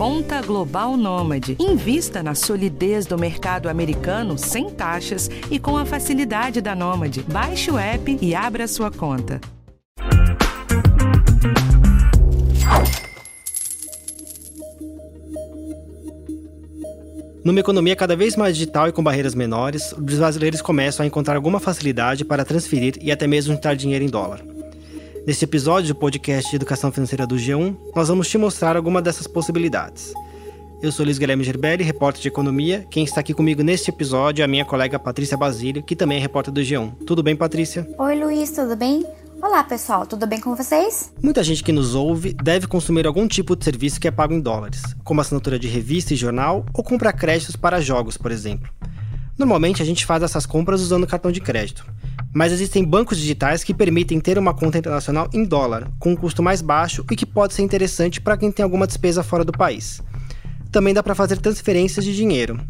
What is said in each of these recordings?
Conta Global Nômade. Invista na solidez do mercado americano sem taxas e com a facilidade da Nômade. Baixe o app e abra sua conta. Numa economia cada vez mais digital e com barreiras menores, os brasileiros começam a encontrar alguma facilidade para transferir e até mesmo juntar dinheiro em dólar. Neste episódio do podcast de Educação Financeira do G1, nós vamos te mostrar alguma dessas possibilidades. Eu sou Luiz Guilherme Gerbelli, repórter de economia. Quem está aqui comigo neste episódio é a minha colega Patrícia Basílio, que também é repórter do G1. Tudo bem, Patrícia? Oi, Luiz, tudo bem? Olá, pessoal, tudo bem com vocês? Muita gente que nos ouve deve consumir algum tipo de serviço que é pago em dólares, como assinatura de revista e jornal ou comprar créditos para jogos, por exemplo. Normalmente a gente faz essas compras usando cartão de crédito, mas existem bancos digitais que permitem ter uma conta internacional em dólar, com um custo mais baixo e que pode ser interessante para quem tem alguma despesa fora do país. Também dá para fazer transferências de dinheiro.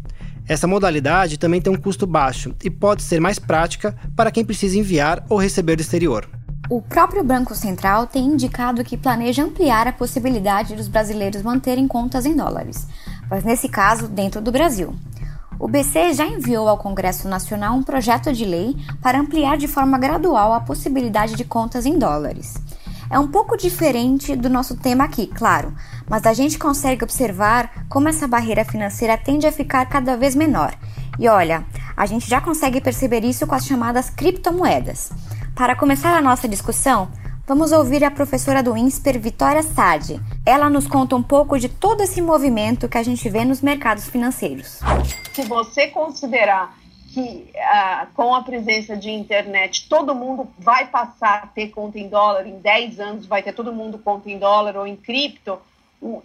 Essa modalidade também tem um custo baixo e pode ser mais prática para quem precisa enviar ou receber do exterior. O próprio Banco Central tem indicado que planeja ampliar a possibilidade dos brasileiros manterem contas em dólares, mas nesse caso dentro do Brasil. O BC já enviou ao Congresso Nacional um projeto de lei para ampliar de forma gradual a possibilidade de contas em dólares. É um pouco diferente do nosso tema aqui, claro, mas a gente consegue observar como essa barreira financeira tende a ficar cada vez menor. E olha, a gente já consegue perceber isso com as chamadas criptomoedas. Para começar a nossa discussão, vamos ouvir a professora do INSPER, Vitória Sade. Ela nos conta um pouco de todo esse movimento que a gente vê nos mercados financeiros. Se você considerar que ah, com a presença de internet todo mundo vai passar a ter conta em dólar, em 10 anos vai ter todo mundo conta em dólar ou em cripto,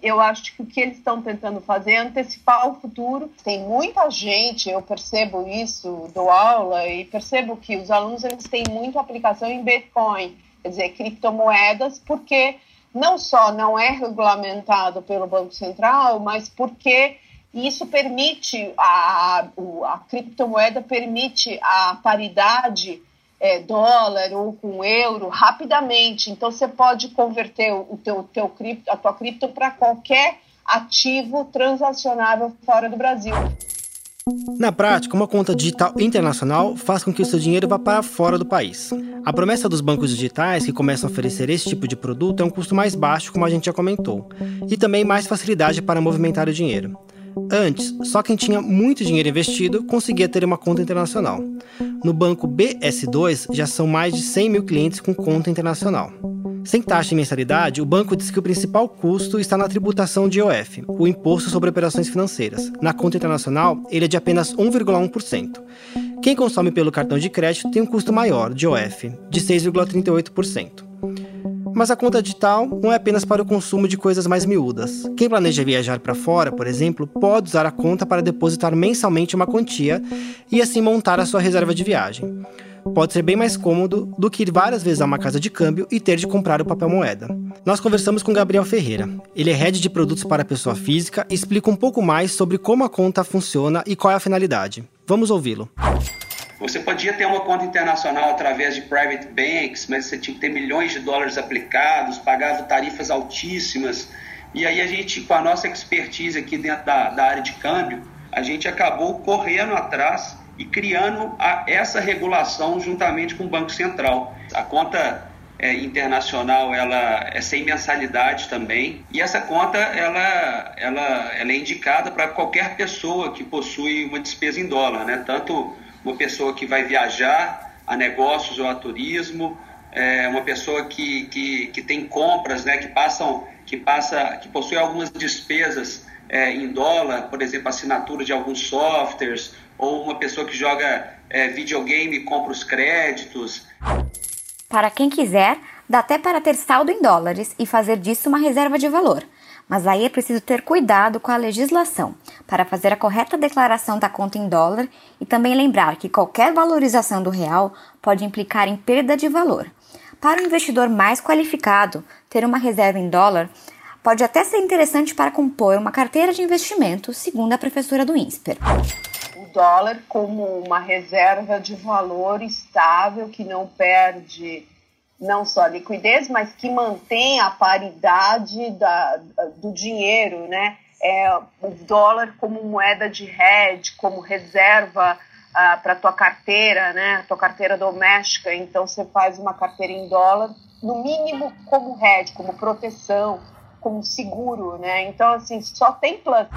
eu acho que o que eles estão tentando fazer é antecipar o futuro. Tem muita gente, eu percebo isso, dou aula e percebo que os alunos eles têm muita aplicação em Bitcoin, quer dizer, criptomoedas, porque não só não é regulamentado pelo Banco Central, mas porque isso permite, a, a criptomoeda permite a paridade é, dólar ou com euro rapidamente. Então você pode converter o teu, teu cripto, a tua cripto para qualquer ativo transacionável fora do Brasil. Na prática, uma conta digital internacional faz com que o seu dinheiro vá para fora do país. A promessa dos bancos digitais que começam a oferecer esse tipo de produto é um custo mais baixo, como a gente já comentou, e também mais facilidade para movimentar o dinheiro. Antes, só quem tinha muito dinheiro investido conseguia ter uma conta internacional. No banco BS2 já são mais de 100 mil clientes com conta internacional. Sem taxa de mensalidade, o banco diz que o principal custo está na tributação de IOF, o Imposto sobre Operações Financeiras. Na conta internacional, ele é de apenas 1,1%. Quem consome pelo cartão de crédito tem um custo maior, de IOF, de 6,38%. Mas a conta digital não é apenas para o consumo de coisas mais miúdas. Quem planeja viajar para fora, por exemplo, pode usar a conta para depositar mensalmente uma quantia e assim montar a sua reserva de viagem. Pode ser bem mais cômodo do que ir várias vezes a uma casa de câmbio e ter de comprar o papel moeda. Nós conversamos com Gabriel Ferreira. Ele é head de produtos para pessoa física e explica um pouco mais sobre como a conta funciona e qual é a finalidade. Vamos ouvi-lo. Você podia ter uma conta internacional através de private banks, mas você tinha que ter milhões de dólares aplicados, pagava tarifas altíssimas. E aí a gente, com a nossa expertise aqui dentro da, da área de câmbio, a gente acabou correndo atrás e criando a, essa regulação juntamente com o Banco Central. A conta é, internacional ela é sem mensalidade também e essa conta ela, ela, ela é indicada para qualquer pessoa que possui uma despesa em dólar, né? tanto uma pessoa que vai viajar a negócios ou a turismo, é, uma pessoa que, que, que tem compras, né, que passam, que passa, que possui algumas despesas é, em dólar, por exemplo, assinatura de alguns softwares, ou uma pessoa que joga é, videogame e compra os créditos. Para quem quiser, dá até para ter saldo em dólares e fazer disso uma reserva de valor. Mas aí é preciso ter cuidado com a legislação para fazer a correta declaração da conta em dólar e também lembrar que qualquer valorização do real pode implicar em perda de valor. Para o investidor mais qualificado, ter uma reserva em dólar pode até ser interessante para compor uma carteira de investimento, segundo a professora do INSPER. O dólar como uma reserva de valor estável que não perde não só liquidez, mas que mantém a paridade da, do dinheiro, né? é, o dólar como moeda de hedge, como reserva uh, para tua carteira, né? tua carteira doméstica. Então, você faz uma carteira em dólar, no mínimo como hedge, como proteção, como seguro. Né? Então, assim, só tem plus.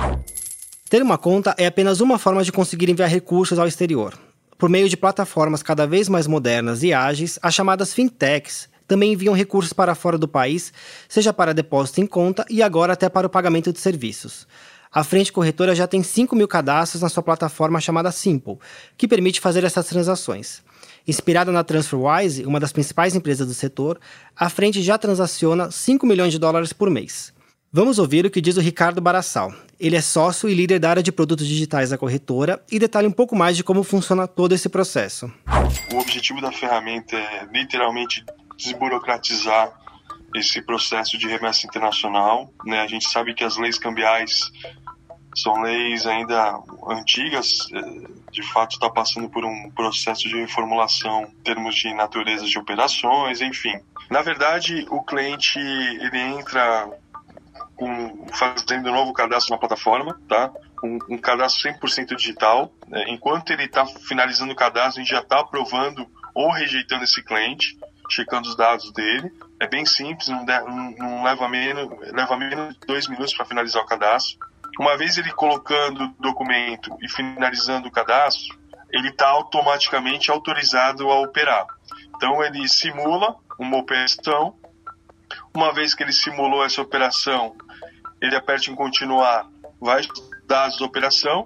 Ter uma conta é apenas uma forma de conseguir enviar recursos ao exterior. Por meio de plataformas cada vez mais modernas e ágeis, as chamadas fintechs também enviam recursos para fora do país, seja para depósito em conta e agora até para o pagamento de serviços. A Frente Corretora já tem 5 mil cadastros na sua plataforma chamada Simple, que permite fazer essas transações. Inspirada na TransferWise, uma das principais empresas do setor, a Frente já transaciona 5 milhões de dólares por mês. Vamos ouvir o que diz o Ricardo Barassal. Ele é sócio e líder da área de produtos digitais da corretora e detalha um pouco mais de como funciona todo esse processo. O objetivo da ferramenta é literalmente desburocratizar esse processo de remessa internacional. Né? A gente sabe que as leis cambiais são leis ainda antigas, eh, de fato está passando por um processo de reformulação em termos de natureza de operações, enfim. Na verdade, o cliente ele entra com, fazendo um novo cadastro na plataforma, tá? Um, um cadastro 100% digital. Né? Enquanto ele está finalizando o cadastro, a gente já está aprovando ou rejeitando esse cliente, checando os dados dele. É bem simples, não, de, não, não leva, menos, leva menos de dois minutos para finalizar o cadastro. Uma vez ele colocando o documento e finalizando o cadastro, ele está automaticamente autorizado a operar. Então ele simula uma operação. Uma vez que ele simulou essa operação, ele aperta em continuar, vai dados da operação,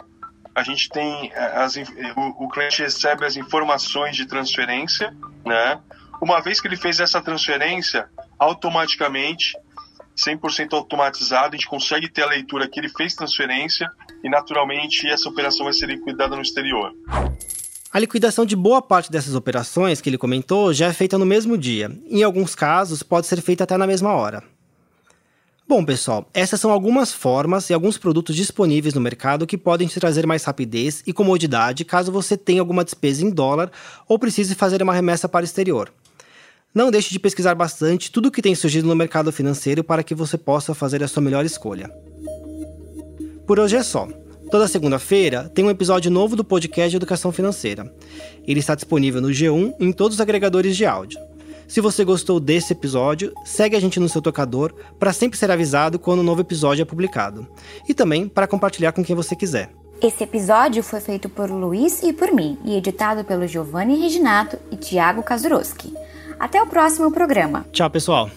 a gente tem eh, as, o, o, cliente recebe as informações de transferência, né? Uma vez que ele fez essa transferência, automaticamente, 100% automatizado, a gente consegue ter a leitura que ele fez transferência e naturalmente essa operação vai ser liquidada no exterior. A liquidação de boa parte dessas operações que ele comentou já é feita no mesmo dia. Em alguns casos, pode ser feita até na mesma hora. Bom, pessoal, essas são algumas formas e alguns produtos disponíveis no mercado que podem te trazer mais rapidez e comodidade caso você tenha alguma despesa em dólar ou precise fazer uma remessa para o exterior. Não deixe de pesquisar bastante tudo o que tem surgido no mercado financeiro para que você possa fazer a sua melhor escolha. Por hoje é só. Toda segunda-feira tem um episódio novo do podcast de Educação Financeira. Ele está disponível no G1 e em todos os agregadores de áudio. Se você gostou desse episódio, segue a gente no seu tocador para sempre ser avisado quando um novo episódio é publicado. E também para compartilhar com quem você quiser. Esse episódio foi feito por Luiz e por mim e editado pelo Giovanni Reginato e Tiago Kazuroski. Até o próximo programa. Tchau, pessoal.